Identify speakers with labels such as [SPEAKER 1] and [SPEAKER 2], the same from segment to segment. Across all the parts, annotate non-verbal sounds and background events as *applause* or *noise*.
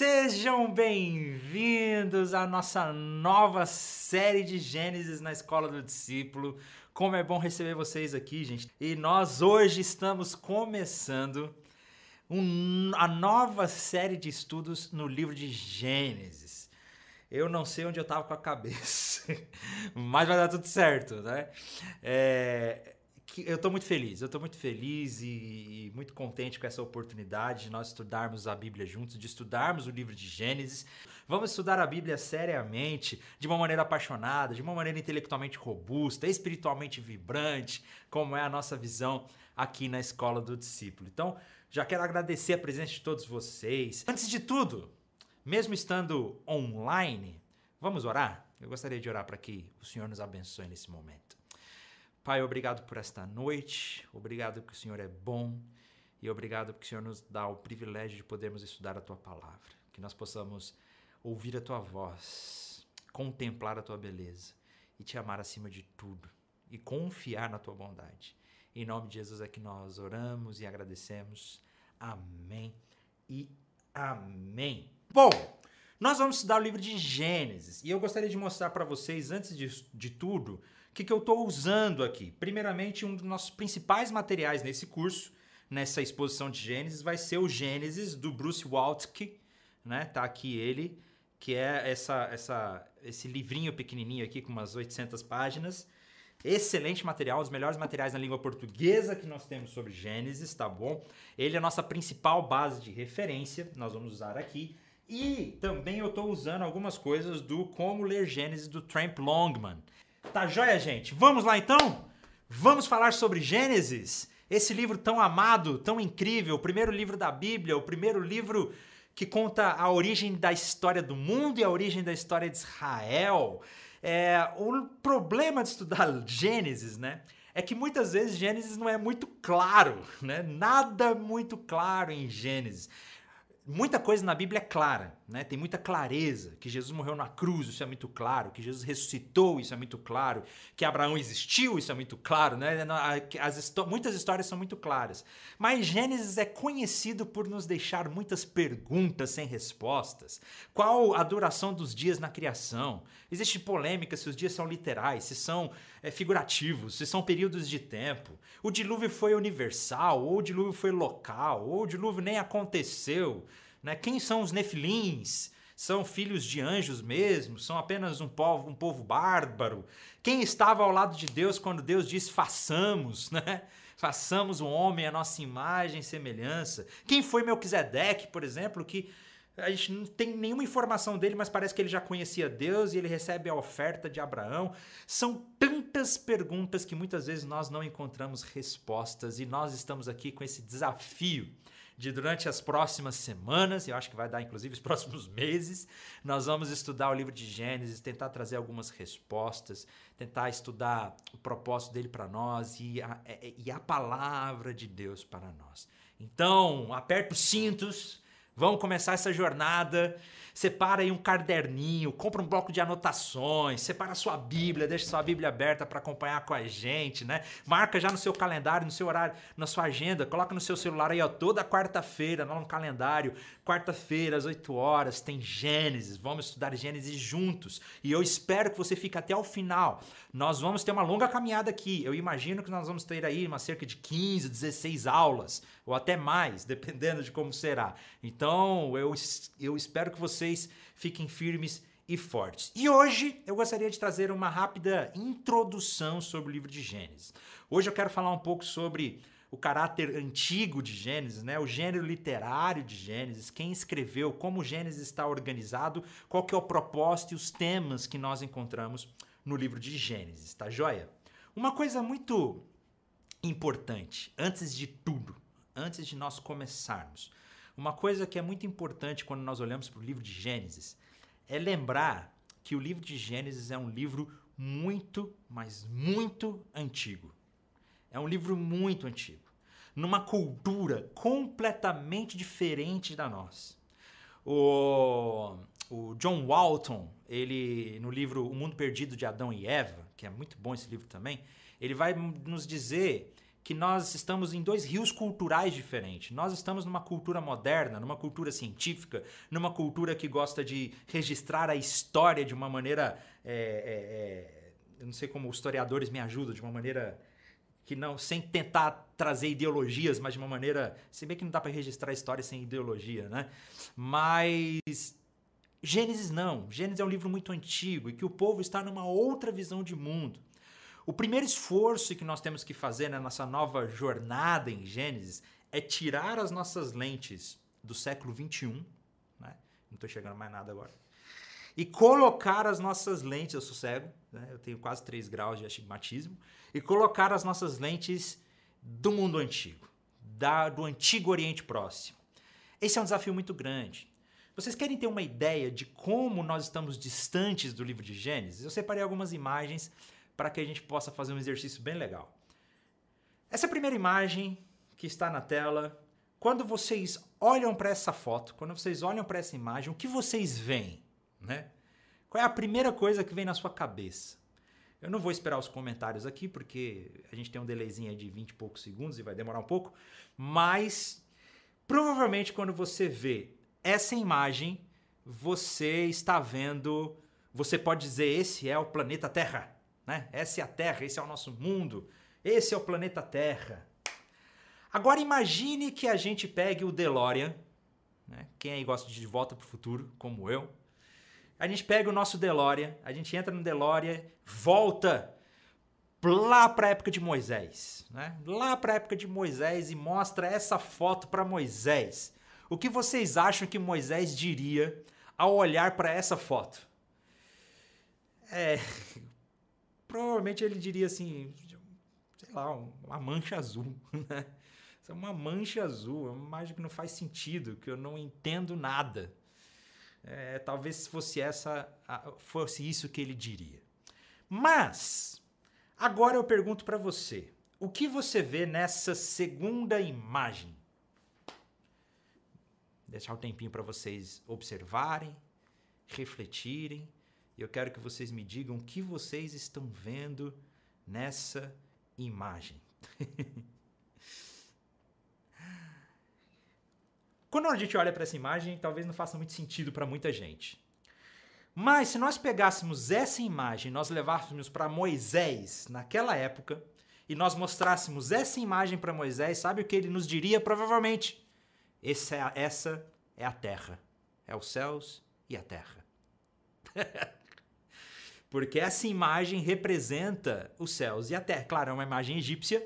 [SPEAKER 1] Sejam bem-vindos à nossa nova série de Gênesis na Escola do Discípulo. Como é bom receber vocês aqui, gente. E nós hoje estamos começando um, a nova série de estudos no livro de Gênesis. Eu não sei onde eu estava com a cabeça, *laughs* mas vai dar tudo certo, né? É, eu estou muito feliz, eu estou muito feliz e, e, muito contente com essa oportunidade de nós estudarmos a Bíblia juntos, de estudarmos o livro de Gênesis. Vamos estudar a Bíblia seriamente, de uma maneira apaixonada, de uma maneira intelectualmente robusta, espiritualmente vibrante, como é a nossa visão aqui na Escola do Discípulo. Então, já quero agradecer a presença de todos vocês. Antes de tudo, mesmo estando online, vamos orar? Eu gostaria de orar para que o Senhor nos abençoe nesse momento. Pai, obrigado por esta noite, obrigado porque o Senhor é bom e obrigado porque o Senhor nos dá o privilégio de podermos estudar a tua palavra, que nós possamos ouvir a tua voz, contemplar a tua beleza e te amar acima de tudo e confiar na tua bondade. Em nome de Jesus é que nós oramos e agradecemos. Amém e amém. Bom, nós vamos estudar o livro de Gênesis e eu gostaria de mostrar para vocês, antes de, de tudo, o que, que eu estou usando aqui? Primeiramente, um dos nossos principais materiais nesse curso, nessa exposição de Gênesis, vai ser o Gênesis do Bruce Waltke, né? Tá aqui ele, que é essa, essa, esse livrinho pequenininho aqui com umas 800 páginas. Excelente material, os melhores materiais na língua portuguesa que nós temos sobre Gênesis, tá bom? Ele é a nossa principal base de referência, nós vamos usar aqui. E também eu estou usando algumas coisas do Como Ler Gênesis do Tramp Longman. Tá joia, gente? Vamos lá então? Vamos falar sobre Gênesis? Esse livro tão amado, tão incrível, o primeiro livro da Bíblia, o primeiro livro que conta a origem da história do mundo e a origem da história de Israel. É, o problema de estudar *laughs* Gênesis, né? É que muitas vezes Gênesis não é muito claro, né? Nada muito claro em Gênesis muita coisa na Bíblia é clara, né? Tem muita clareza que Jesus morreu na cruz, isso é muito claro, que Jesus ressuscitou, isso é muito claro, que Abraão existiu, isso é muito claro, né? As muitas histórias são muito claras. Mas Gênesis é conhecido por nos deixar muitas perguntas sem respostas. Qual a duração dos dias na criação? Existe polêmica se os dias são literais, se são é, figurativos, se são períodos de tempo. O dilúvio foi universal, ou o dilúvio foi local, ou o dilúvio nem aconteceu. Né? Quem são os nefilins? São filhos de anjos mesmo? São apenas um povo, um povo bárbaro? Quem estava ao lado de Deus quando Deus disse façamos, *laughs* né? Façamos o homem a nossa imagem e semelhança. Quem foi Melquisedeque, por exemplo, que a gente não tem nenhuma informação dele, mas parece que ele já conhecia Deus e ele recebe a oferta de Abraão. São tantas perguntas que muitas vezes nós não encontramos respostas e nós estamos aqui com esse desafio de durante as próximas semanas, eu acho que vai dar inclusive os *laughs* próximos meses, nós vamos estudar o livro de Gênesis, tentar trazer algumas respostas, tentar estudar o propósito dele para nós e a, e a palavra de Deus para nós. Então, aperta os cintos, vamos começar essa jornada separa aí um caderninho, compra um bloco de anotações, separa sua Bíblia, deixa sua Bíblia aberta para acompanhar com a gente, né? Marca já no seu calendário, no seu horário, na sua agenda, coloca no seu celular aí, ó, toda quarta-feira, no calendário, quarta-feira às 8 horas, tem Gênesis, vamos estudar Gênesis juntos. E eu espero que você fique até o final. Nós vamos ter uma longa caminhada aqui. Eu imagino que nós vamos ter aí uma cerca de 15, 16 aulas, ou até mais, *laughs* dependendo de como será. Então, eu, eu espero que você vocês fiquem firmes e fortes. E hoje eu gostaria de trazer uma rápida introdução sobre o livro de Gênesis. Hoje eu quero falar um pouco sobre o caráter antigo de Gênesis, né? o gênero literário de Gênesis, quem escreveu, como Gênesis está organizado, qual que é o propósito e os temas que nós encontramos no livro de Gênesis, tá joia? Uma coisa muito importante, antes de tudo, antes de nós começarmos, uma coisa que é muito importante quando nós olhamos para o livro de Gênesis é lembrar que o livro de Gênesis é um livro muito, mas muito antigo. É um livro muito antigo, numa cultura completamente diferente da nossa. O, o John Walton, ele no livro O Mundo Perdido de Adão e Eva, que é muito bom esse livro também, ele vai nos dizer que nós estamos em dois rios culturais diferentes. Nós estamos numa cultura moderna, numa cultura científica, numa cultura que gosta de registrar a história de uma maneira. É, é, é, eu não sei como os historiadores me ajudam, de uma maneira que não, sem tentar trazer ideologias, mas de uma maneira. Se bem que não dá para registrar a história sem ideologia, né? Mas. Gênesis não. Gênesis é um livro muito antigo e que o povo está numa outra visão de mundo. O primeiro esforço que nós temos que fazer na nossa nova jornada em Gênesis é tirar as nossas lentes do século 21, né? não estou chegando mais nada agora, e colocar as nossas lentes, eu sou cego, né? eu tenho quase 3 graus de astigmatismo, e colocar as nossas lentes do mundo antigo, da, do antigo Oriente Próximo. Esse é um desafio muito grande. Vocês querem ter uma ideia de como nós estamos distantes do livro de Gênesis? Eu separei algumas imagens para que a gente possa fazer um exercício bem legal. Essa primeira imagem que está na tela, quando vocês olham para essa foto, quando vocês olham para essa imagem, o que vocês veem, né? Qual é a primeira coisa que vem na sua cabeça? Eu não vou esperar os comentários aqui, porque a gente tem um delayzinho de 20 e poucos segundos e vai demorar um pouco, mas provavelmente quando você vê essa imagem, você está vendo, você pode dizer esse é o planeta Terra. Né? Essa é a Terra, esse é o nosso mundo, esse é o planeta Terra. Agora imagine que a gente pegue o DeLorean, né? quem aí gosta de Volta para o Futuro, como eu, a gente pega o nosso DeLorean, a gente entra no DeLorean, volta lá para a época de Moisés, né? lá para a época de Moisés e mostra essa foto para Moisés. O que vocês acham que Moisés diria ao olhar para essa foto? É, provavelmente ele diria assim, sei lá, uma mancha azul, *laughs* né? é uma mancha azul, é uma imagem que não faz sentido, que eu não entendo nada. É, talvez fosse essa, fosse isso que ele diria. Mas agora eu pergunto para você, o que você vê nessa segunda imagem? Deixar um tempinho para vocês observarem, refletirem eu quero que vocês me digam o que vocês estão vendo nessa imagem. *laughs* Quando a gente olha para essa imagem, talvez não faça muito sentido para muita gente. Mas se nós pegássemos essa imagem, nós levássemos para Moisés naquela época e nós mostrássemos essa imagem para Moisés, sabe o que ele nos diria provavelmente? Essa é essa é a terra, é os céus e a terra. *laughs* Porque essa imagem representa os céus e a terra. Claro, é uma imagem egípcia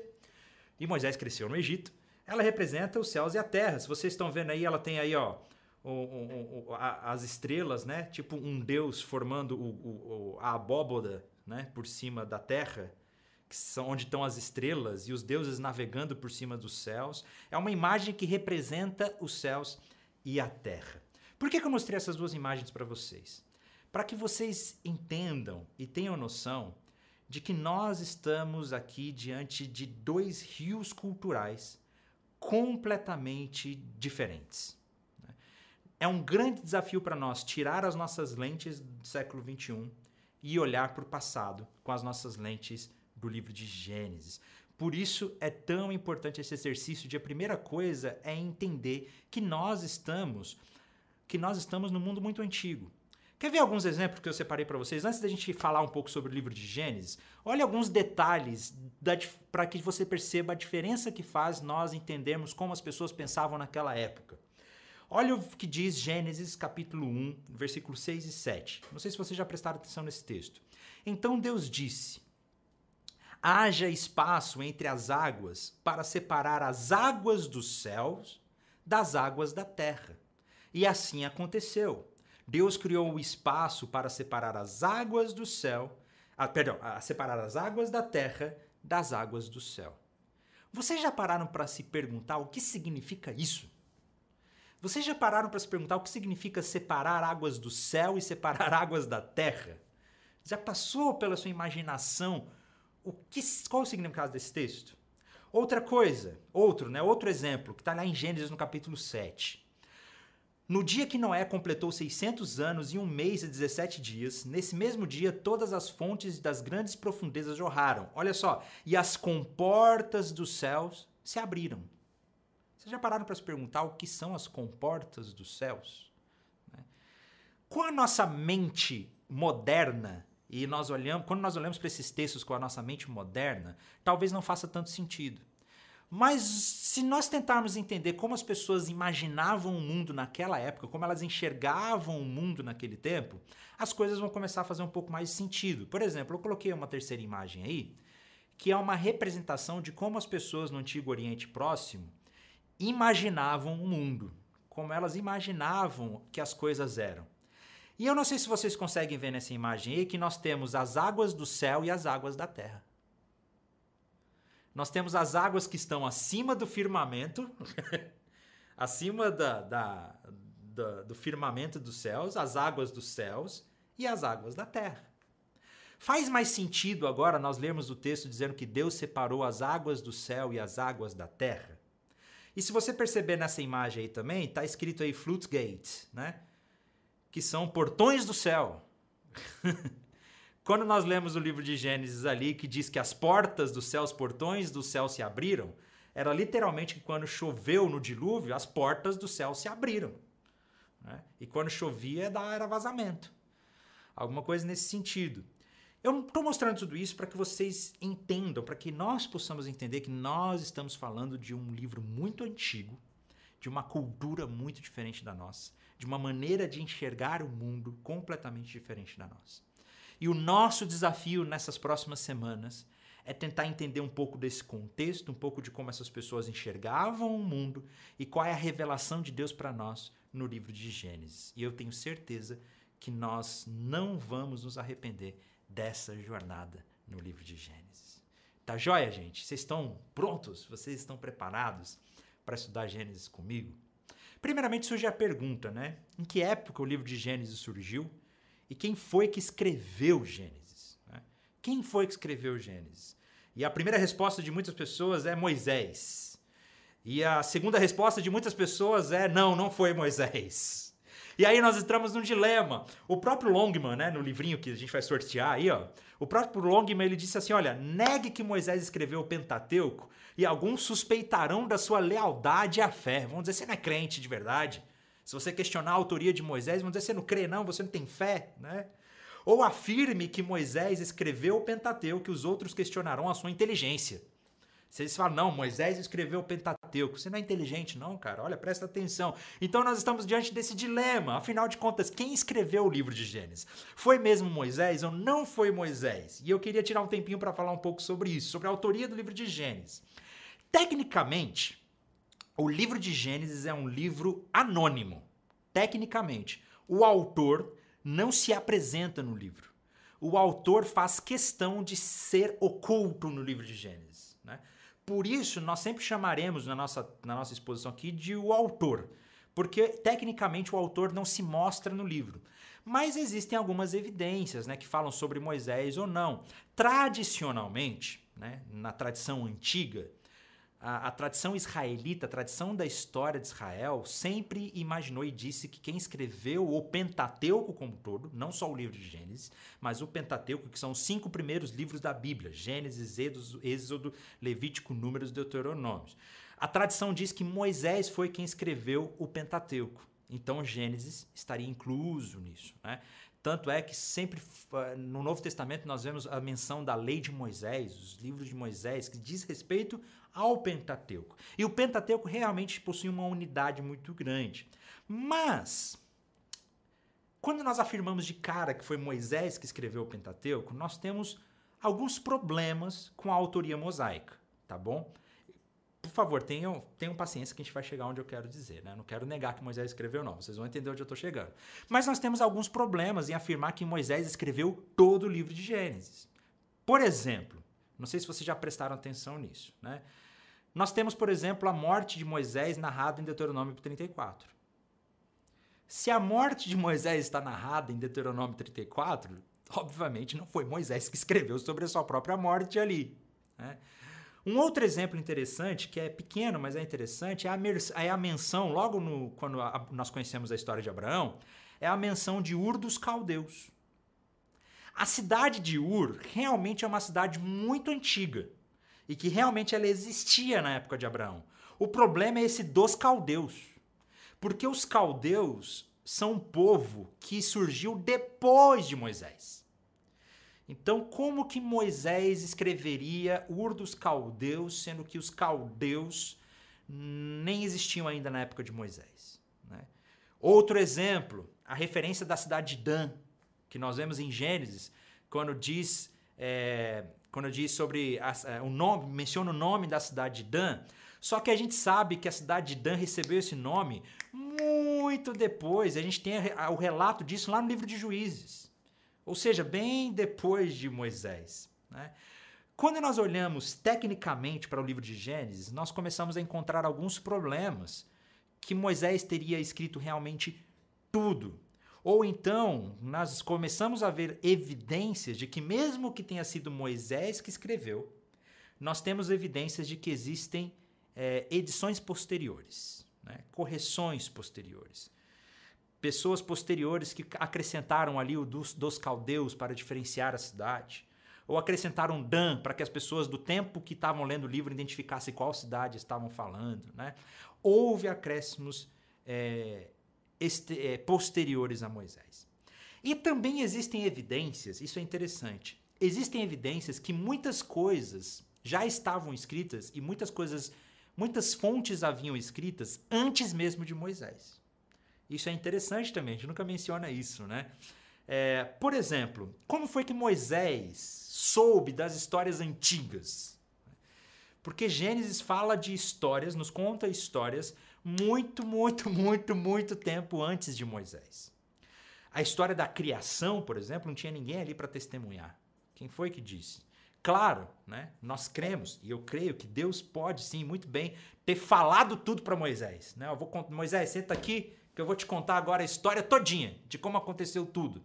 [SPEAKER 1] e Moisés cresceu no Egito. Ela representa os céus e a terra. Se vocês estão vendo aí, ela tem aí, ó, o, o, o, a, as estrelas, né? Tipo um deus formando a abóboda, né? Por cima da terra, que são onde estão as estrelas e os deuses navegando por cima dos céus. É uma imagem que representa os céus e a terra. Por que, que eu mostrei essas duas imagens para vocês? Para que vocês entendam e tenham noção de que nós estamos aqui diante de dois rios culturais completamente diferentes. Né? É um grande desafio para nós tirar as nossas lentes do século XXI e olhar para o passado com as nossas lentes do livro de Gênesis. Por isso é tão importante esse exercício de a primeira coisa é entender que nós estamos que nós estamos no mundo muito antigo. Quer ver alguns exemplos que eu separei para vocês? Antes da gente falar um pouco sobre o livro de Gênesis, olha alguns detalhes para que você perceba a diferença que faz nós entendermos como as pessoas pensavam naquela época. Olha o que diz Gênesis capítulo 1, versículos 6 e 7. Não sei se vocês já prestaram atenção nesse texto. Então Deus disse: Haja espaço entre as águas para separar as águas dos céus das águas da terra. E assim aconteceu. Deus criou o espaço para separar as águas do céu, ah, perdão, a separar as águas da terra das águas do céu. Vocês já pararam para se perguntar o que significa isso? Vocês já pararam para se perguntar o que significa separar águas do céu e separar *laughs* águas da terra? Já passou pela sua imaginação o que, qual o significado desse texto? Outra coisa, outro, né, outro exemplo, que está lá em Gênesis no capítulo 7. No dia que Noé completou 600 anos e um mês e 17 dias, nesse mesmo dia todas as fontes das grandes profundezas jorraram. Olha só, e as comportas dos céus se abriram. Vocês já pararam para se perguntar o que são as comportas dos céus? Né? Com a nossa mente moderna, e nós olhamos, quando nós olhamos para esses textos com a nossa mente moderna, talvez não faça tanto sentido. Mas se nós tentarmos entender como as pessoas imaginavam o mundo naquela época, como elas enxergavam o mundo naquele tempo, as coisas vão começar a fazer um pouco mais sentido. Por exemplo, eu coloquei uma terceira imagem aí, que é uma representação de como as pessoas no Antigo Oriente Próximo imaginavam o mundo, como elas imaginavam que as coisas eram. E eu não sei se vocês conseguem ver nessa imagem aí que nós temos as águas do céu e as águas da terra. Nós temos as águas que estão acima do firmamento, *laughs* acima da, da, da, do firmamento dos céus, as águas dos céus e as águas da terra. Faz mais sentido agora nós lermos o texto dizendo que Deus separou as águas do céu e as águas da terra? E se você perceber nessa imagem aí também, está escrito aí Flutgate, né? Que são portões do céu. *laughs* Quando nós lemos o livro de Gênesis ali, que diz que as portas do céu, os portões do céu se abriram, era literalmente que quando choveu no dilúvio, as portas do céu se abriram. Né? E quando chovia, era vazamento. Alguma coisa nesse sentido. Eu estou mostrando tudo isso para que vocês entendam, para que nós possamos entender que nós estamos falando de um livro muito antigo, de uma cultura muito diferente da nossa, de uma maneira de enxergar o mundo completamente diferente da nossa. E o nosso desafio nessas próximas semanas é tentar entender um pouco desse contexto, um pouco de como essas pessoas enxergavam o mundo e qual é a revelação de Deus para nós no livro de Gênesis. E eu tenho certeza que nós não vamos nos arrepender dessa jornada no livro de Gênesis. Tá joia, gente? Vocês estão prontos? Vocês estão preparados para estudar Gênesis comigo? Primeiramente surge a pergunta, né? Em que época o livro de Gênesis surgiu? E quem foi que escreveu Gênesis. Né? Quem foi que escreveu Gênesis? E a primeira resposta de muitas pessoas é Moisés. E a segunda resposta de muitas pessoas é não, não foi Moisés. E aí nós entramos num dilema. O próprio Longman, né, no livrinho que a gente vai sortear aí, ó, o próprio Longman ele disse assim, olha, negue que Moisés escreveu o Pentateuco e alguns suspeitarão da sua lealdade à fé. Vão dizer, você não é crente de verdade. Se você questionar a autoria de Moisés, vão dizer você não crê não, você não tem fé, né? Ou afirme que Moisés escreveu o Pentateuco, que os outros questionarão a sua inteligência. Se eles falam, não, Moisés escreveu o Pentateuco, você não é inteligente, não, cara, olha, presta atenção. Então nós estamos diante desse dilema. Afinal de contas, quem escreveu o livro de Gênesis? Foi mesmo Moisés ou não foi Moisés? E eu queria tirar um tempinho para falar um pouco sobre isso, sobre a autoria do livro de Gênesis. Tecnicamente, o livro de Gênesis é um livro anônimo, tecnicamente. O autor não se apresenta no livro. O autor faz questão de ser oculto no livro de Gênesis. Né? Por isso, nós sempre chamaremos na nossa, na nossa exposição aqui de o autor, porque tecnicamente o autor não se mostra no livro. Mas existem algumas evidências né, que falam sobre Moisés ou não. Tradicionalmente, né, na tradição antiga, a, a, tradição israelita, a tradição da história de Israel, sempre imaginou e disse que quem escreveu o Pentateuco como todo, não só o livro de Gênesis, mas o Pentateuco, que são os cinco primeiros livros da Bíblia: Gênesis, Êxodo, Levítico, Números Deuteronômios. A tradição diz que Moisés foi quem escreveu o Pentateuco. Então Gênesis estaria incluso nisso. Né? Tanto é que sempre no Novo Testamento nós vemos a menção da lei de Moisés, os livros de Moisés, que diz respeito ao Pentateuco. E o Pentateuco realmente possui uma unidade muito grande. Mas, quando nós afirmamos de cara que foi Moisés que escreveu o Pentateuco, nós temos alguns problemas com a autoria mosaica, tá bom? Por favor, tenham, tenham paciência que a gente vai chegar onde eu quero dizer, né? Não quero negar que Moisés escreveu, não. Vocês vão entender onde eu estou chegando. Mas nós temos alguns problemas em afirmar que Moisés escreveu todo o livro de Gênesis. Por exemplo, não sei se vocês já prestaram atenção nisso, né? Nós temos, por exemplo, a morte de Moisés narrada em Deuteronômio 34. Se a morte de Moisés está narrada em Deuteronômio 34, obviamente não foi Moisés que escreveu sobre a sua própria morte ali. Né? Um outro exemplo interessante, que é pequeno, mas é interessante, é a, é a menção, logo no, quando a, nós conhecemos a história de Abraão, é a menção de Ur dos Caldeus. A cidade de Ur realmente é uma cidade muito antiga e que realmente ela existia na época de Abraão. O problema é esse dos caldeus. Porque os caldeus são um povo que surgiu depois de Moisés. Então, como que Moisés escreveria Ur dos caldeus, sendo que os caldeus nem existiam ainda na época de Moisés? Né? Outro exemplo, a referência da cidade de Dan, que nós vemos em Gênesis, quando diz, é, quando diz sobre a, é, o nome, menciona o nome da cidade de Dan. Só que a gente sabe que a cidade de Dan recebeu esse nome muito depois. A gente tem o relato disso lá no livro de Juízes. Ou seja, bem depois de Moisés. Né? Quando nós olhamos tecnicamente para o livro de Gênesis, nós começamos a encontrar alguns problemas que Moisés teria escrito realmente tudo. Ou então, nós começamos a ver evidências de que, mesmo que tenha sido Moisés que escreveu, nós temos evidências de que existem é, edições posteriores, né? correções posteriores. Pessoas posteriores que acrescentaram ali o dos, dos caldeus para diferenciar a cidade. Ou acrescentaram Dan para que as pessoas do tempo que estavam lendo o livro identificassem qual cidade estavam falando. Né? Houve acréscimos é, este, é, posteriores a Moisés. E também existem evidências, isso é interessante, existem evidências que muitas coisas já estavam escritas e muitas coisas Muitas fontes haviam escritas antes mesmo de Moisés. Isso é interessante também, a gente nunca menciona isso, né? É, por exemplo, como foi que Moisés soube das histórias antigas? Porque Gênesis fala de histórias, nos conta histórias muito, muito, muito, muito tempo antes de Moisés. A história da criação, por exemplo, não tinha ninguém ali para testemunhar. Quem foi que disse? Claro, né? Nós cremos e eu creio que Deus pode sim, muito bem, ter falado tudo para Moisés, né? Eu vou Moisés, senta aqui que eu vou te contar agora a história todinha de como aconteceu tudo.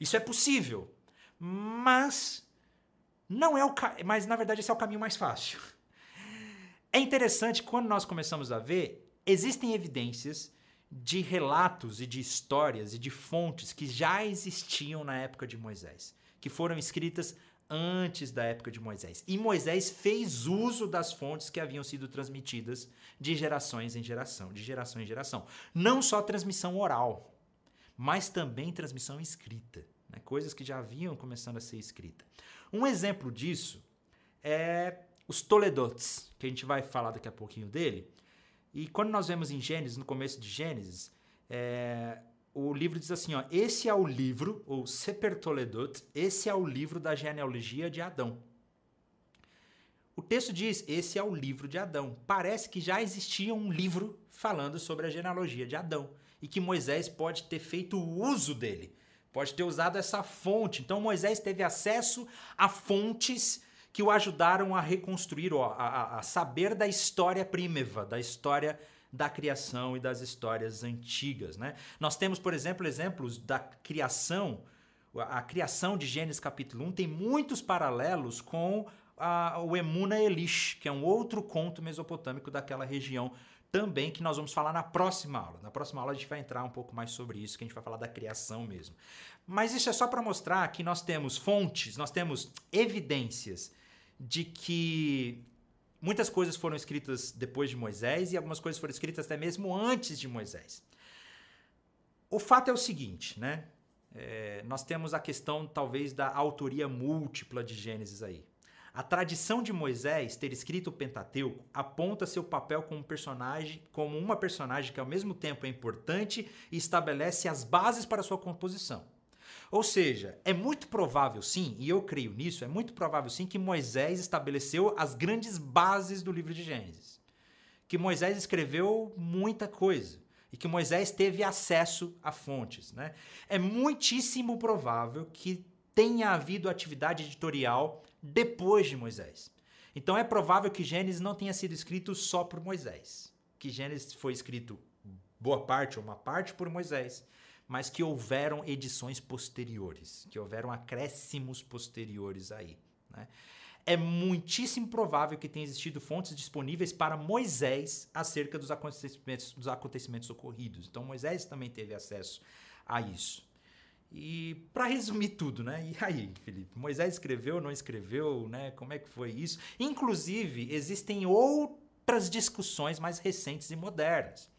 [SPEAKER 1] Isso é possível, mas não é o mas na verdade esse é o caminho mais fácil. É interessante quando nós começamos a ver, existem evidências de relatos e de histórias e de fontes que já existiam na época de Moisés, que foram escritas antes da época de Moisés. E Moisés fez uso das fontes que haviam sido transmitidas de gerações em geração, de geração em geração. Não só transmissão oral, mas também transmissão escrita, né? coisas que já haviam começando a ser escrita. Um exemplo disso é os Toledotes, que a gente vai falar daqui a pouquinho dele. E quando nós vemos em Gênesis, no começo de Gênesis, é, o livro diz assim, ó, esse é o livro, ou Seper Toledot, esse é o livro da genealogia de Adão. O texto diz, esse é o livro de Adão. Parece que já existia um livro falando sobre a genealogia de Adão e que Moisés pode ter feito uso dele, pode ter usado essa fonte. Então Moisés teve acesso a fontes que o ajudaram a reconstruir, ó, a, a saber da história primeva, da história da criação e das histórias antigas. Né? Nós temos, por exemplo, exemplos da criação, a criação de Gênesis capítulo 1 tem muitos paralelos com a, o Emuna Elish, que é um outro conto mesopotâmico daquela região também que nós vamos falar na próxima aula. Na próxima aula a gente vai entrar um pouco mais sobre isso, que a gente vai falar da criação mesmo. Mas isso é só para mostrar que nós temos fontes, nós temos evidências de que Muitas coisas foram escritas depois de Moisés e algumas coisas foram escritas até mesmo antes de Moisés. O fato é o seguinte, né? É, nós temos a questão, talvez, da autoria múltipla de Gênesis aí. A tradição de Moisés ter escrito o Pentateuco aponta seu papel como personagem, como uma personagem que ao mesmo tempo é importante e estabelece as bases para sua composição. Ou seja, é muito provável sim, e eu creio nisso, é muito provável sim que Moisés estabeleceu as grandes bases do livro de Gênesis. Que Moisés escreveu muita coisa e que Moisés teve acesso a fontes. Né? É muitíssimo provável que tenha havido atividade editorial depois de Moisés. Então é provável que Gênesis não tenha sido escrito só por Moisés. Que Gênesis foi escrito boa parte ou uma parte por Moisés mas que houveram edições posteriores, que houveram acréscimos posteriores aí. Né? é muitíssimo provável que tenha existido fontes disponíveis para Moisés acerca dos acontecimentos, dos acontecimentos ocorridos. Então Moisés também teve acesso a isso. E para resumir tudo, né? E aí, Felipe, Moisés escreveu, não escreveu, né? Como é que foi isso? Inclusive, existem outras discussões mais recentes e modernas.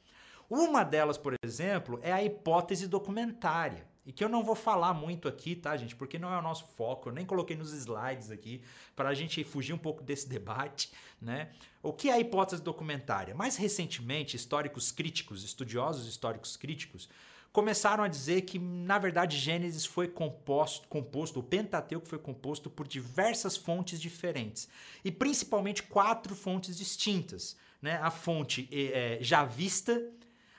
[SPEAKER 1] Uma delas, por exemplo, é a hipótese documentária. E que eu não vou falar muito aqui, tá, gente? Porque não é o nosso foco. Eu nem coloquei nos slides aqui para a gente fugir um pouco desse debate, né? O que é a hipótese documentária? Mais recentemente, históricos críticos, estudiosos históricos críticos, começaram a dizer que, na verdade, Gênesis foi composto, composto, o Pentateuco foi composto por diversas fontes diferentes. E principalmente quatro fontes distintas. Né? A fonte é, javista,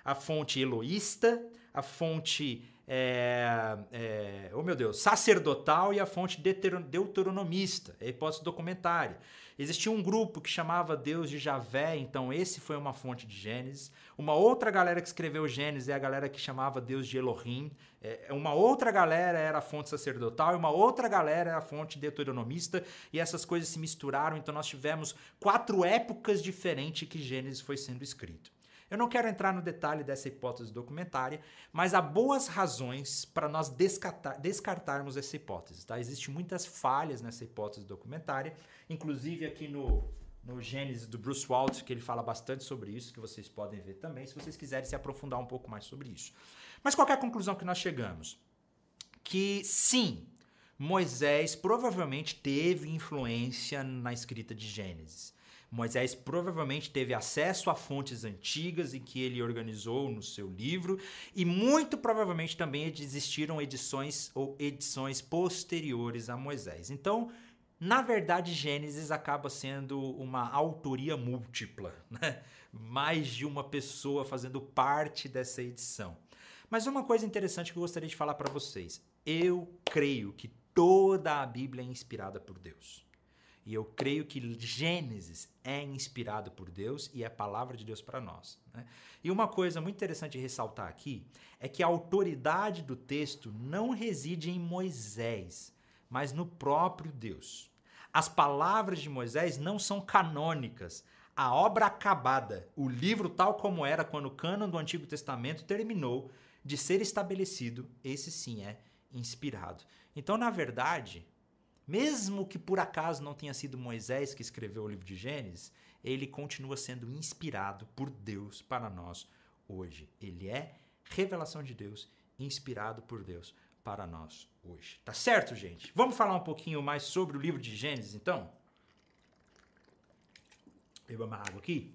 [SPEAKER 1] a fonte eloísta, a fonte é, é, oh meu Deus, sacerdotal e a fonte deuteronomista, é a hipótese documentária. Existia um grupo que chamava Deus de Javé, então esse foi uma fonte de Gênesis. Uma outra galera que escreveu Gênesis é a galera que chamava Deus de Elohim. É, uma outra galera era a fonte sacerdotal e uma outra galera era a fonte deuteronomista. E essas coisas se misturaram, então nós tivemos quatro épocas diferentes que Gênesis foi sendo escrito. Eu não quero entrar no detalhe dessa hipótese documentária, mas há boas razões para nós descartar, descartarmos essa hipótese. Tá? Existem muitas falhas nessa hipótese documentária, inclusive aqui no, no Gênesis do Bruce Waltz, que ele fala bastante sobre isso, que vocês podem ver também, se vocês quiserem se aprofundar um pouco mais sobre isso. Mas qual é a conclusão que nós chegamos? Que sim, Moisés provavelmente teve influência na escrita de Gênesis. Moisés provavelmente teve acesso a fontes antigas em que ele organizou no seu livro e muito provavelmente também existiram edições ou edições posteriores a Moisés. Então, na verdade, Gênesis acaba sendo uma autoria múltipla, *laughs* né? mais de uma pessoa fazendo parte dessa edição. Mas uma coisa interessante que eu gostaria de falar para vocês: eu creio que toda a Bíblia é inspirada por Deus. E eu creio que Gênesis é inspirado por Deus e é a palavra de Deus para nós. Né? E uma coisa muito interessante ressaltar aqui é que a autoridade do texto não reside em Moisés, mas no próprio Deus. As palavras de Moisés não são canônicas. A obra acabada, o livro tal como era quando o cânon do Antigo Testamento terminou de ser estabelecido, esse sim é inspirado. Então, na verdade, mesmo que por acaso não tenha sido Moisés que escreveu o livro de Gênesis, ele continua sendo inspirado por Deus para nós hoje. Ele é revelação de Deus, inspirado por Deus para nós hoje. Tá certo, gente? Vamos falar um pouquinho mais sobre o livro de Gênesis, então? Beba uma água aqui.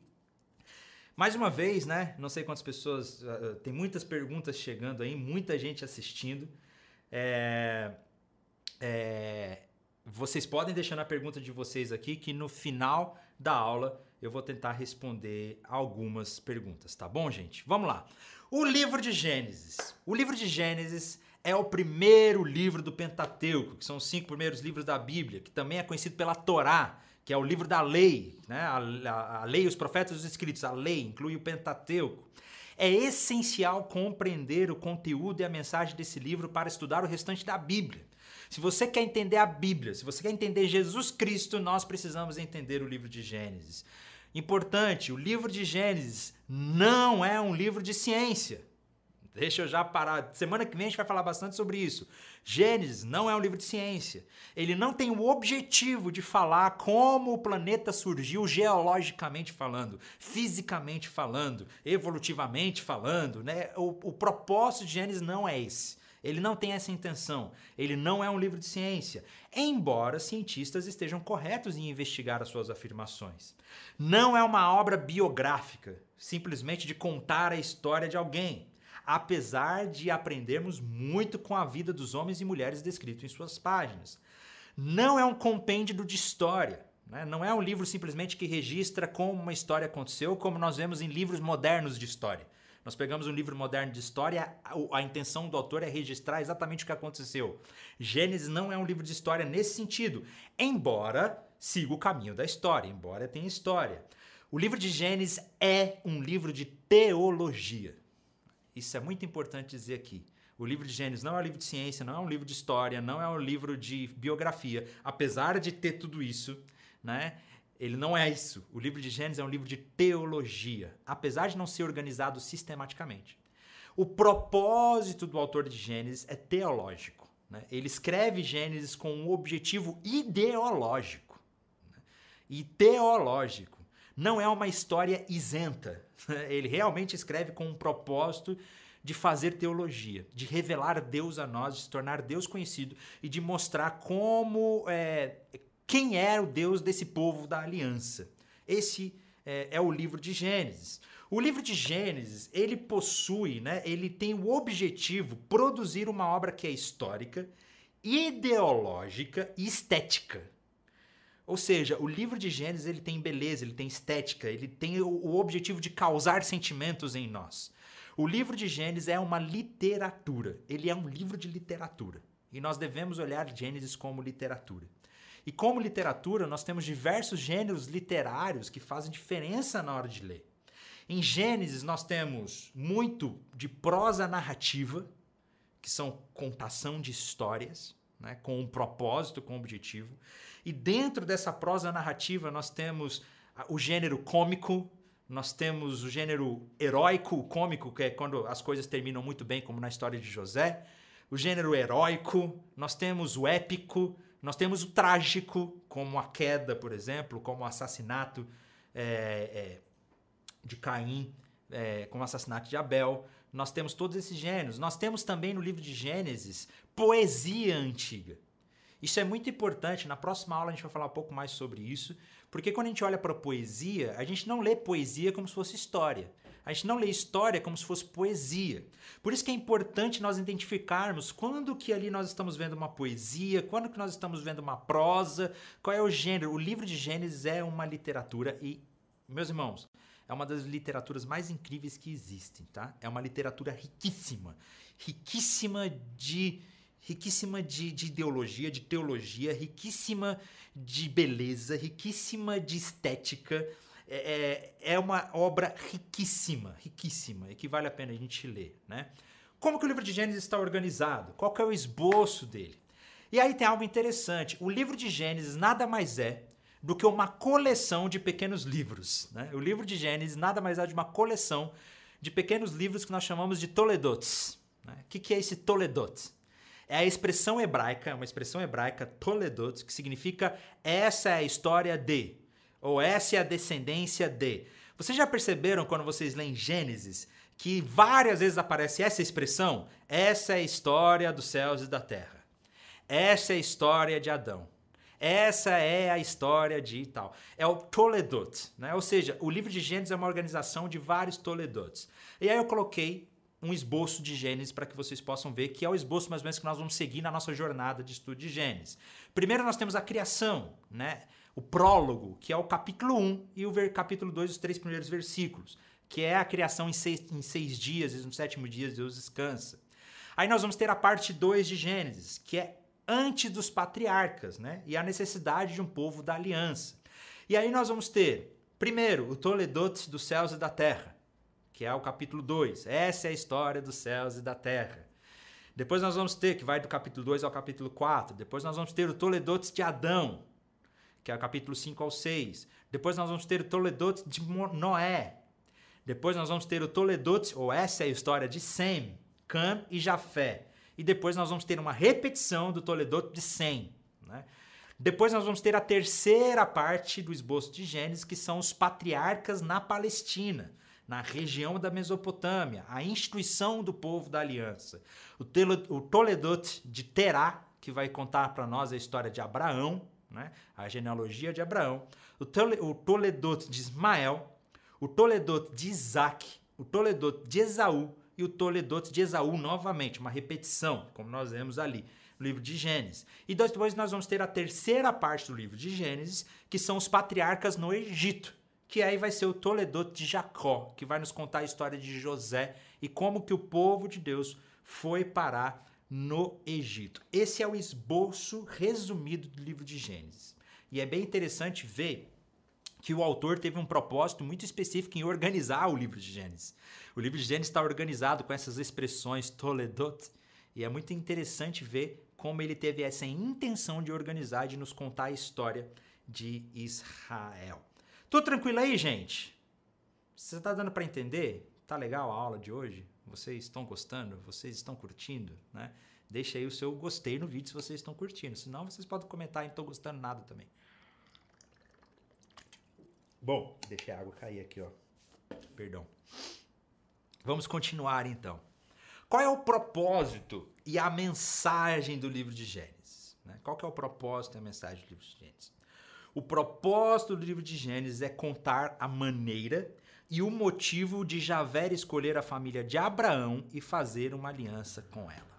[SPEAKER 1] Mais uma vez, né? Não sei quantas pessoas. Uh, tem muitas perguntas chegando aí, muita gente assistindo. É, é, vocês podem deixar a pergunta de vocês aqui que no final da aula eu vou tentar responder algumas perguntas, tá bom, gente? Vamos lá. O livro de Gênesis. O livro de Gênesis é o primeiro livro do Pentateuco, que são os cinco primeiros livros da Bíblia, que também é conhecido pela Torá, que é o livro da lei, né? a, a, a lei, os profetas e os escritos. A lei inclui o Pentateuco. É essencial compreender o conteúdo e a mensagem desse livro para estudar o restante da Bíblia. Se você quer entender a Bíblia, se você quer entender Jesus Cristo, nós precisamos entender o livro de Gênesis. Importante, o livro de Gênesis não é um livro de ciência. Deixa eu já parar. Semana que vem a gente vai falar bastante sobre isso. Gênesis não é um livro de ciência. Ele não tem o objetivo de falar como o planeta surgiu geologicamente falando, fisicamente falando, evolutivamente falando. Né? O, o propósito de Gênesis não é esse. Ele não tem essa intenção. Ele não é um livro de ciência, embora cientistas estejam corretos em investigar as suas afirmações. Não é uma obra biográfica, simplesmente de contar a história de alguém, apesar de aprendermos muito com a vida dos homens e mulheres descritos em suas páginas. Não é um compêndio de história. Né? Não é um livro simplesmente que registra como uma história aconteceu, como nós vemos em livros modernos de história. Nós pegamos um livro moderno de história, a, a, intenção do autor é registrar exatamente o que aconteceu. Gênesis não é um livro de história nesse sentido, embora siga o caminho da história, embora tenha história. O livro de Gênesis é um livro de teologia. Isso é muito importante dizer aqui. O livro de Gênesis não é um livro de ciência, não é um livro de história, não é um livro de biografia. Apesar de ter tudo isso, né? Ele não é isso. O livro de Gênesis é um livro de teologia, apesar de não ser organizado sistematicamente. O propósito do autor de Gênesis é teológico. Né? Ele escreve Gênesis com um objetivo ideológico né? e teológico. Não é uma história isenta. Ele realmente escreve com um propósito de fazer teologia, de revelar Deus a nós, de se tornar Deus conhecido e de mostrar como é, quem é o Deus desse povo da aliança. Esse é, é, o livro de Gênesis. O livro de Gênesis ele possui, né, ele tem o objetivo produzir uma obra que é histórica, ideológica e estética. Ou seja, o livro de Gênesis ele tem beleza, ele tem estética, ele tem o, o objetivo de causar sentimentos em nós. O livro de Gênesis é uma literatura, ele é um livro de literatura. E nós devemos olhar Gênesis como literatura. E como literatura, nós temos diversos gêneros literários que fazem diferença na hora de ler. Em Gênesis, nós temos muito de prosa narrativa, que são contação de histórias, né, com um propósito, com um objetivo. E dentro dessa prosa narrativa, nós temos o gênero cômico, nós temos o gênero heróico, cômico, que é quando as coisas terminam muito bem, como na história de José. O gênero heróico, nós temos o épico, nós temos o trágico, como a queda, por exemplo, como o assassinato é, é, de Caim, é, como o assassinato de Abel. Nós temos todos esses gêneros. Nós temos também no livro de Gênesis poesia antiga. Isso é muito importante. Na próxima aula a gente vai falar um pouco mais sobre isso, porque quando a gente olha para poesia, a gente não lê poesia como se fosse história. A gente não lê história como se fosse poesia. Por isso que é importante nós identificarmos quando que ali nós estamos vendo uma poesia, quando que nós estamos vendo uma prosa, qual é o gênero. O livro de Gênesis é uma literatura e, meus irmãos, é uma das literaturas mais incríveis que existem, tá? É uma literatura riquíssima, riquíssima de riquíssima de, de ideologia, de teologia, riquíssima de beleza, riquíssima de estética. É, é, é uma obra riquíssima, riquíssima, e que vale a pena a gente ler, né? Como que o livro de Gênesis está organizado? Qual que é o esboço dele? E aí tem algo interessante. O livro de Gênesis nada mais é do que uma coleção de pequenos livros. Né? O livro de Gênesis nada mais é de uma coleção de pequenos livros que nós chamamos de Toledotes. Né? O que, que é esse Toledot? É a expressão hebraica, uma expressão hebraica, Toledot, que significa essa é a história de, ou essa é a descendência de. Vocês já perceberam quando vocês leem Gênesis que várias vezes aparece essa expressão? Essa é a história dos céus e da terra. Essa é a história de Adão. Essa é a história de tal. É o Toledot, né? Ou seja, o livro de Gênesis é uma organização de vários Toledots. E aí eu coloquei um esboço de Gênesis para que vocês possam ver, que é o esboço mais ou menos que nós vamos seguir na nossa jornada de estudo de Gênesis. Primeiro nós temos a criação, né? O prólogo, que é o capítulo 1 e o capítulo 2, os três primeiros versículos, que é a criação em seis, em seis dias, e no sétimo dia Deus descansa. Aí nós vamos ter a parte 2 de Gênesis, que é antes dos patriarcas, né? E a necessidade de um povo da aliança. E aí nós vamos ter, primeiro, o Toledot dos céus e da terra que é o capítulo 2. Essa é a história dos céus e da terra. Depois nós vamos ter, que vai do capítulo 2 ao capítulo 4. Depois nós vamos ter o Toledotes de Adão, que é o capítulo 5 ao 6. Depois nós vamos ter o Toledotes de Noé. Depois nós vamos ter o Toledotes, ou essa é a história de Sem, Cam e Jafé. E depois nós vamos ter uma repetição do Toledote de Sem. Né? Depois nós vamos ter a terceira parte do esboço de Gênesis, que são os patriarcas na Palestina na região da Mesopotâmia, a instituição do povo da aliança. O Toledot de Terá, que vai contar para nós a história de Abraão, né? a genealogia de Abraão. O Toledot de Ismael, o Toledot de Isaac, o Toledot de Esaú e o Toledot de Esaú novamente, uma repetição, como nós vemos ali no livro de Gênesis. E depois nós vamos ter a terceira parte do livro de Gênesis, que são os patriarcas no Egito que aí vai ser o Toledot de Jacó, que vai nos contar a história de José e como que o povo de Deus foi parar no Egito. Esse é o esboço resumido do livro de Gênesis. E é bem interessante ver que o autor teve um propósito muito específico em organizar o livro de Gênesis. O livro de Gênesis está organizado com essas expressões Toledot, e é muito interessante ver como ele teve essa intenção de organizar de nos contar a história de Israel. Tudo tranquilo aí, gente? Você está dando para entender? Tá legal a aula de hoje? Vocês estão gostando? Vocês estão curtindo? Né? Deixa aí o seu gostei no vídeo se vocês estão curtindo. Senão vocês podem comentar e não gostando nada também. Bom, deixei a água cair aqui, ó. Perdão. Vamos continuar então. Qual é o propósito e a mensagem do livro de Gênesis? Né? Qual que é o propósito e a mensagem do livro de Gênesis? O propósito do livro de Gênesis é contar a maneira e o motivo de Javé escolher a família de Abraão e fazer uma aliança com ela.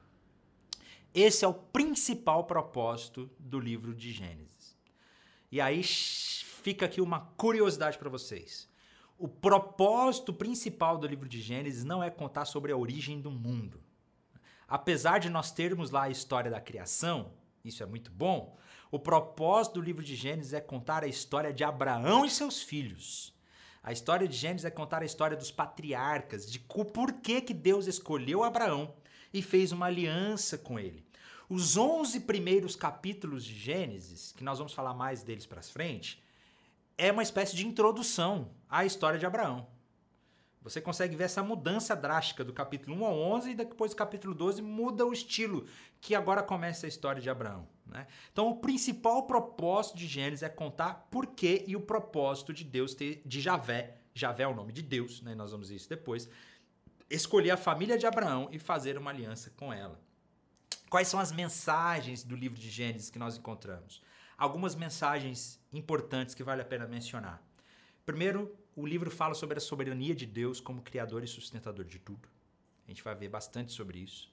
[SPEAKER 1] Esse é o principal propósito do livro de Gênesis. E aí fica aqui uma curiosidade para vocês. O propósito principal do livro de Gênesis não é contar sobre a origem do mundo. Apesar de nós termos lá a história da criação, isso é muito bom, o propósito do livro de Gênesis é contar a história de Abraão e seus filhos. A história de Gênesis é contar a história dos patriarcas, de por que, que Deus escolheu Abraão e fez uma aliança com ele. Os 11 primeiros capítulos de Gênesis, que nós vamos falar mais deles para frente, é uma espécie de introdução à história de Abraão. Você consegue ver essa mudança drástica do capítulo 1 ao 11 e depois do capítulo 12 muda o estilo que agora começa a história de Abraão. Né? Então, o principal propósito de Gênesis é contar por que e o propósito de Deus ter, de Javé, Javé é o nome de Deus, né? nós vamos ver isso depois, escolher a família de Abraão e fazer uma aliança com ela. Quais são as mensagens do livro de Gênesis que nós encontramos? algumas mensagens importantes que vale a pena mencionar. Primeiro, o livro fala sobre a soberania de Deus como criador e sustentador de tudo. A gente vai ver bastante sobre isso.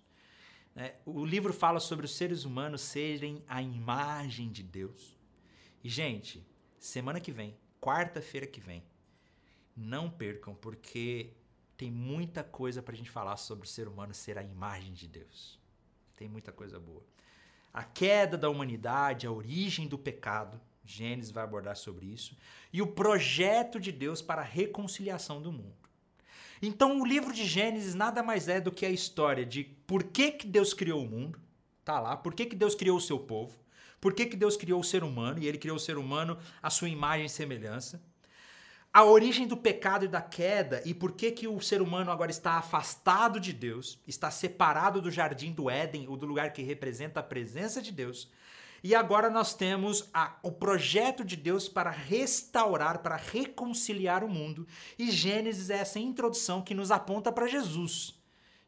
[SPEAKER 1] É, o livro fala sobre os seres humanos serem a imagem de Deus. E, gente, semana que vem, quarta-feira que vem, não percam, porque tem muita coisa para a gente falar sobre o ser humano ser a imagem de Deus. Tem muita coisa boa a queda da humanidade, a origem do pecado. Gênesis vai abordar sobre isso. E o projeto de Deus para a reconciliação do mundo. Então, o livro de Gênesis nada mais é do que a história de por que, que Deus criou o mundo, tá lá, por que, que Deus criou o seu povo, por que, que Deus criou o ser humano, e ele criou o ser humano à sua imagem e semelhança a origem do pecado e da queda e por que, que o ser humano agora está afastado de Deus, está separado do jardim do Éden, ou do lugar que representa a presença de Deus. E agora nós temos a, o projeto de Deus para restaurar, para reconciliar o mundo. E Gênesis é essa introdução que nos aponta para Jesus,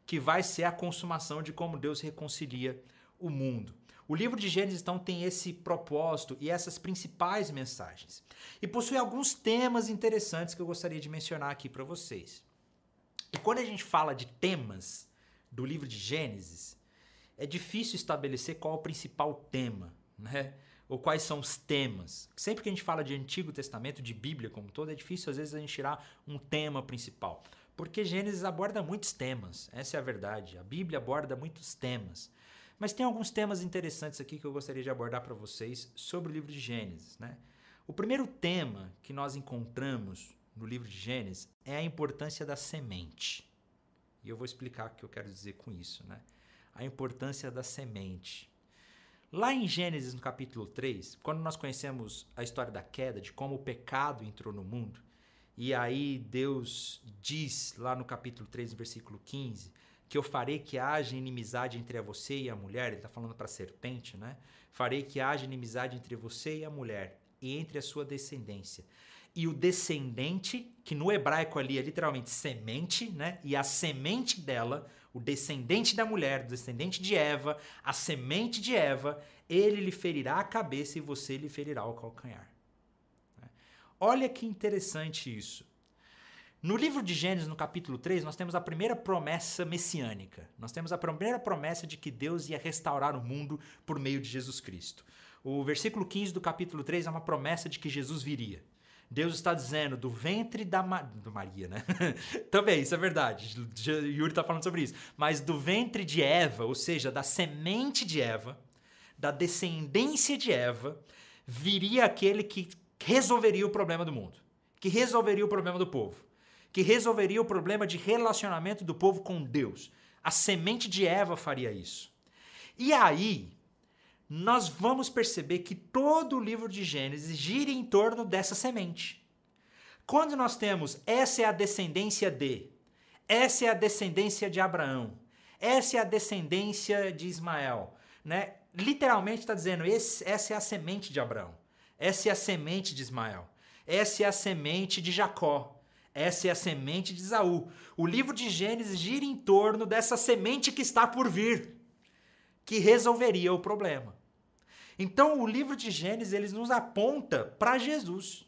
[SPEAKER 1] que vai ser a consumação de como Deus reconcilia o mundo. O livro de Gênesis, então, tem esse propósito e essas principais mensagens. E possui alguns temas interessantes que eu gostaria de mencionar aqui para vocês. E quando a gente fala de temas do livro de Gênesis, é difícil estabelecer qual é o principal tema, né? Ou quais são os temas. Sempre que a gente fala de Antigo Testamento, de Bíblia como todo, é difícil às vezes a gente tirar um tema principal. Porque Gênesis aborda muitos temas, essa é a verdade. A Bíblia aborda muitos temas. Mas tem alguns temas interessantes aqui que eu gostaria de abordar para vocês sobre o livro de Gênesis. Né? O primeiro tema que nós encontramos no livro de Gênesis é a importância da semente. E eu vou explicar o que eu quero dizer com isso. Né? A importância da semente. Lá em Gênesis, no capítulo 3, quando nós conhecemos a história da queda, de como o pecado entrou no mundo, e aí Deus diz lá no capítulo 3, versículo 15, que eu farei que haja inimizade entre você e a mulher, ele está falando para a serpente, né? Farei que haja inimizade entre você e a mulher, e entre a sua descendência. E o descendente, que no hebraico ali é literalmente semente, né? E a semente dela, o descendente da mulher, o descendente de Eva, a semente de Eva, ele lhe ferirá a cabeça e você lhe ferirá o calcanhar. Olha que interessante isso. No livro de Gênesis, no capítulo 3, nós temos a primeira promessa messiânica. Nós temos a primeira promessa de que Deus ia restaurar o mundo por meio de Jesus Cristo. O versículo 15 do capítulo 3 é uma promessa de que Jesus viria. Deus está dizendo do ventre da Ma... do Maria, né? *laughs* Também, isso é verdade. Yuri está falando sobre isso. Mas do ventre de Eva, ou seja, da semente de Eva, da descendência de Eva, viria aquele que resolveria o problema do mundo, que resolveria o problema do povo, que resolveria o problema de relacionamento do povo com Deus. A semente de Eva faria isso. E aí, nós vamos perceber que todo o livro de Gênesis gira em torno dessa semente. Quando nós temos essa é a descendência de, essa é a descendência de Abraão, essa é a descendência de Ismael, né? Literalmente está dizendo, esse, essa é a semente de Abraão, essa é a semente de Ismael, essa é a semente de Jacó, essa é a semente de Isaú. O livro de Gênesis gira em torno dessa semente que está por vir, que resolveria o problema. Então, o livro de Gênesis ele nos aponta para Jesus.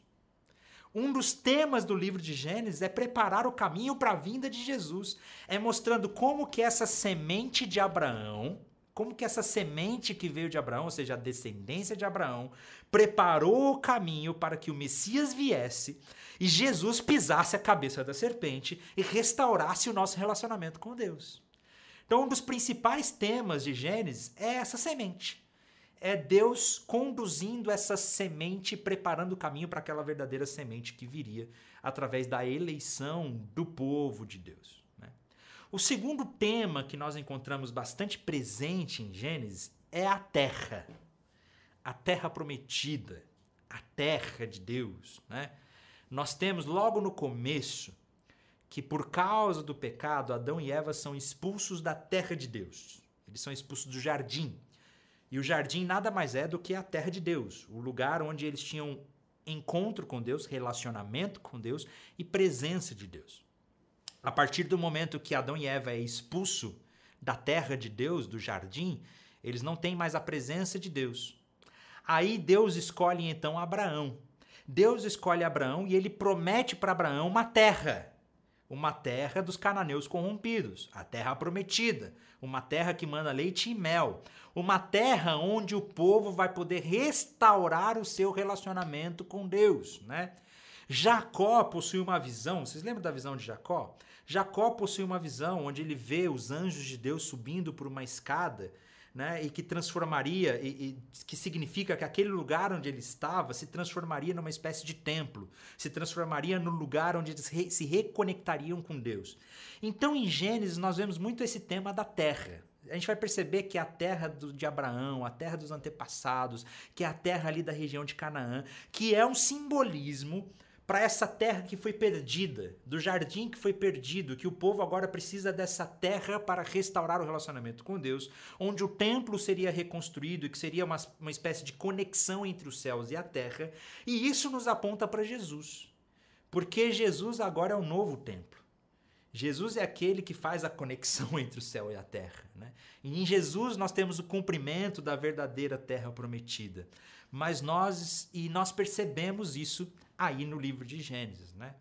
[SPEAKER 1] Um dos temas do livro de Gênesis é preparar o caminho para a vinda de Jesus, é mostrando como que essa semente de Abraão, como que essa semente que veio de Abraão, ou seja, a descendência de Abraão, preparou o caminho para que o Messias viesse e Jesus pisasse a cabeça da serpente e restaurasse o nosso relacionamento com Deus. Então, um dos principais temas de Gênesis é essa semente é Deus conduzindo essa semente, preparando o caminho para aquela verdadeira semente que viria através da eleição do povo de Deus. Né? O segundo tema que nós encontramos bastante presente em Gênesis é a terra. A terra prometida, a terra de Deus. Né? Nós temos logo no começo que por causa do pecado, Adão e Eva são expulsos da terra de Deus. Eles são expulsos do jardim. E o jardim nada mais é do que a terra de Deus, o lugar onde eles tinham encontro com Deus, relacionamento com Deus e presença de Deus. A partir do momento que Adão e Eva é expulso da terra de Deus, do jardim, eles não têm mais a presença de Deus. Aí Deus escolhe então Abraão. Deus escolhe Abraão e ele promete para Abraão uma terra uma terra dos cananeus corrompidos, a terra prometida, uma terra que manda leite e mel, uma terra onde o povo vai poder restaurar o seu relacionamento com Deus, né? Jacó possui uma visão, vocês lembram da visão de Jacó? Jacó possui uma visão onde ele vê os anjos de Deus subindo por uma escada né, e que transformaria, e, e, que significa que aquele lugar onde ele estava se transformaria numa espécie de templo, se transformaria no lugar onde eles re, se reconectariam com Deus. Então, em Gênesis, nós vemos muito esse tema da terra. A gente vai perceber que é a terra do, de Abraão, a terra dos antepassados, que é a terra ali da região de Canaã, que é um simbolismo para essa terra que foi perdida, do jardim que foi perdido, que o povo agora precisa dessa terra para restaurar o relacionamento com Deus, onde o templo seria reconstruído e que seria uma, uma espécie de conexão entre os céus e a terra, e isso nos aponta para Jesus, porque Jesus agora é o novo templo. Jesus é aquele que faz a conexão *laughs* entre o céu e a terra. Né? E em Jesus nós temos o cumprimento da verdadeira terra prometida. Mas nós e nós percebemos isso aí no livro de Gênesis, né?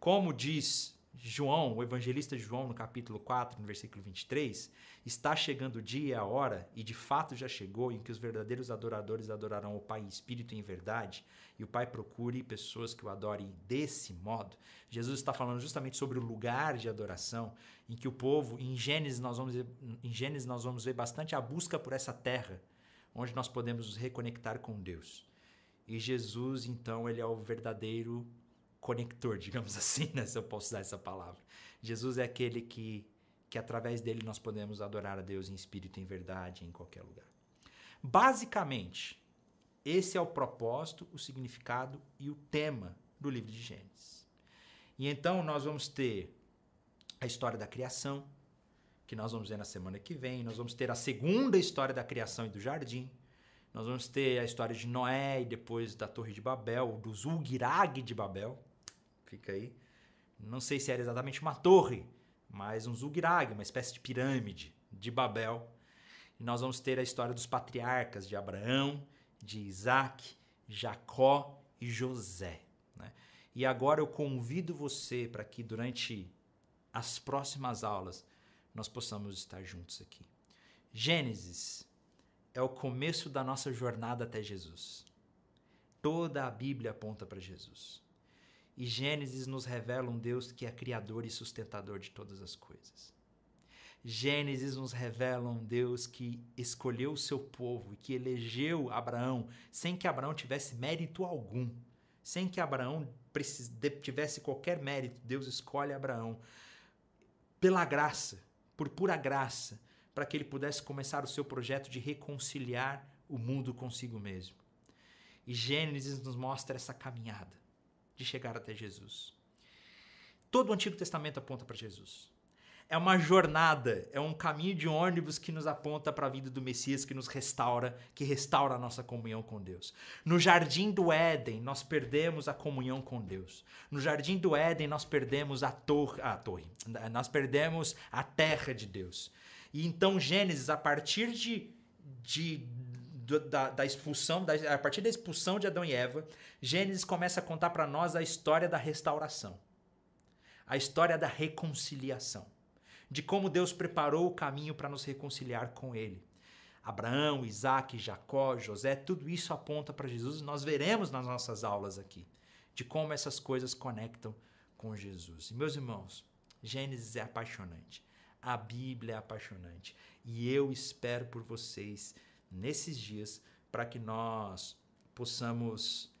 [SPEAKER 1] Como diz João, o evangelista João, no capítulo 4, no versículo 23, está chegando o dia e a hora, e de fato já chegou, em que os verdadeiros adoradores adorarão o Pai em espírito e em verdade, e o Pai procure pessoas que o adorem desse modo. Jesus está falando justamente sobre o lugar de adoração, em que o povo, em Gênesis nós vamos, em Gênesis nós vamos ver bastante a busca por essa terra, onde nós podemos nos reconectar com Deus. E Jesus, então, ele é o verdadeiro conector, *laughs* digamos assim, né? se eu posso usar essa palavra. Jesus é aquele que, que através dele nós podemos adorar a Deus em espírito em verdade, em qualquer lugar. Basicamente, esse é o propósito, o significado e o tema do livro de Gênesis. E então nós vamos ter a história da criação, que nós vamos ver na semana que vem, nós vamos ter a segunda história da criação e do jardim, nós vamos ter a história de Noé e depois da Torre de Babel, do Zulgirag de Babel. Fica aí. Não sei se era exatamente uma torre, mas um Zulgirag, uma espécie de pirâmide de Babel. E nós vamos ter a história dos patriarcas de Abraão, de Isaac, Jacó e José. Né? E agora eu convido você para que durante as próximas aulas nós possamos estar juntos aqui. Gênesis é o começo da nossa jornada até Jesus. Toda a Bíblia aponta para Jesus. E Gênesis nos revela um Deus que é criador e sustentador de todas as coisas. Gênesis nos revela um Deus que escolheu o seu povo e que elegeu Abraão sem que Abraão tivesse mérito algum. sem que Abraão tivesse qualquer mérito. Deus escolhe Abraão pela graça, por pura graça, para que ele pudesse começar o seu projeto de reconciliar o mundo consigo mesmo. E Gênesis nos mostra essa caminhada de chegar até Jesus. Todo o Antigo Testamento aponta para Jesus. É uma jornada, é um caminho de ônibus que nos aponta para a vida do Messias, que nos restaura, que restaura a nossa comunhão com Deus. No jardim do Éden, nós perdemos a comunhão com Deus. No jardim do Éden, nós perdemos a a torre, nós perdemos a terra de Deus. E então Gênesis, a partir de, de da, da, expulsão, da, a partir da expulsão de Adão e Eva, Gênesis começa a contar para nós a história da restauração, a história da reconciliação de como Deus preparou o caminho para nos reconciliar com Ele. Abraão, Isaac, Jacó, José, tudo isso aponta para Jesus e nós veremos nas nossas aulas aqui de como essas coisas conectam com Jesus. E meus irmãos, Gênesis é apaixonante, a Bíblia é apaixonante e eu espero por vocês nesses dias para que nós possamos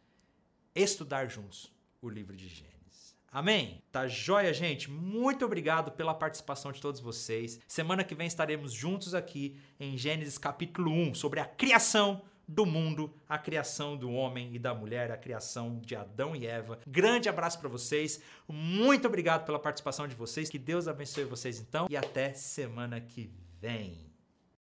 [SPEAKER 1] estudar juntos o livro de Gênesis. Amém? Tá joia, gente? Muito obrigado pela participação de todos vocês. Semana que vem estaremos juntos aqui em Gênesis capítulo 1 sobre a criação do mundo, a criação do homem e da mulher, a criação de Adão e Eva. Grande abraço para vocês. Muito obrigado pela participação de vocês. Que Deus abençoe vocês então e até semana que vem.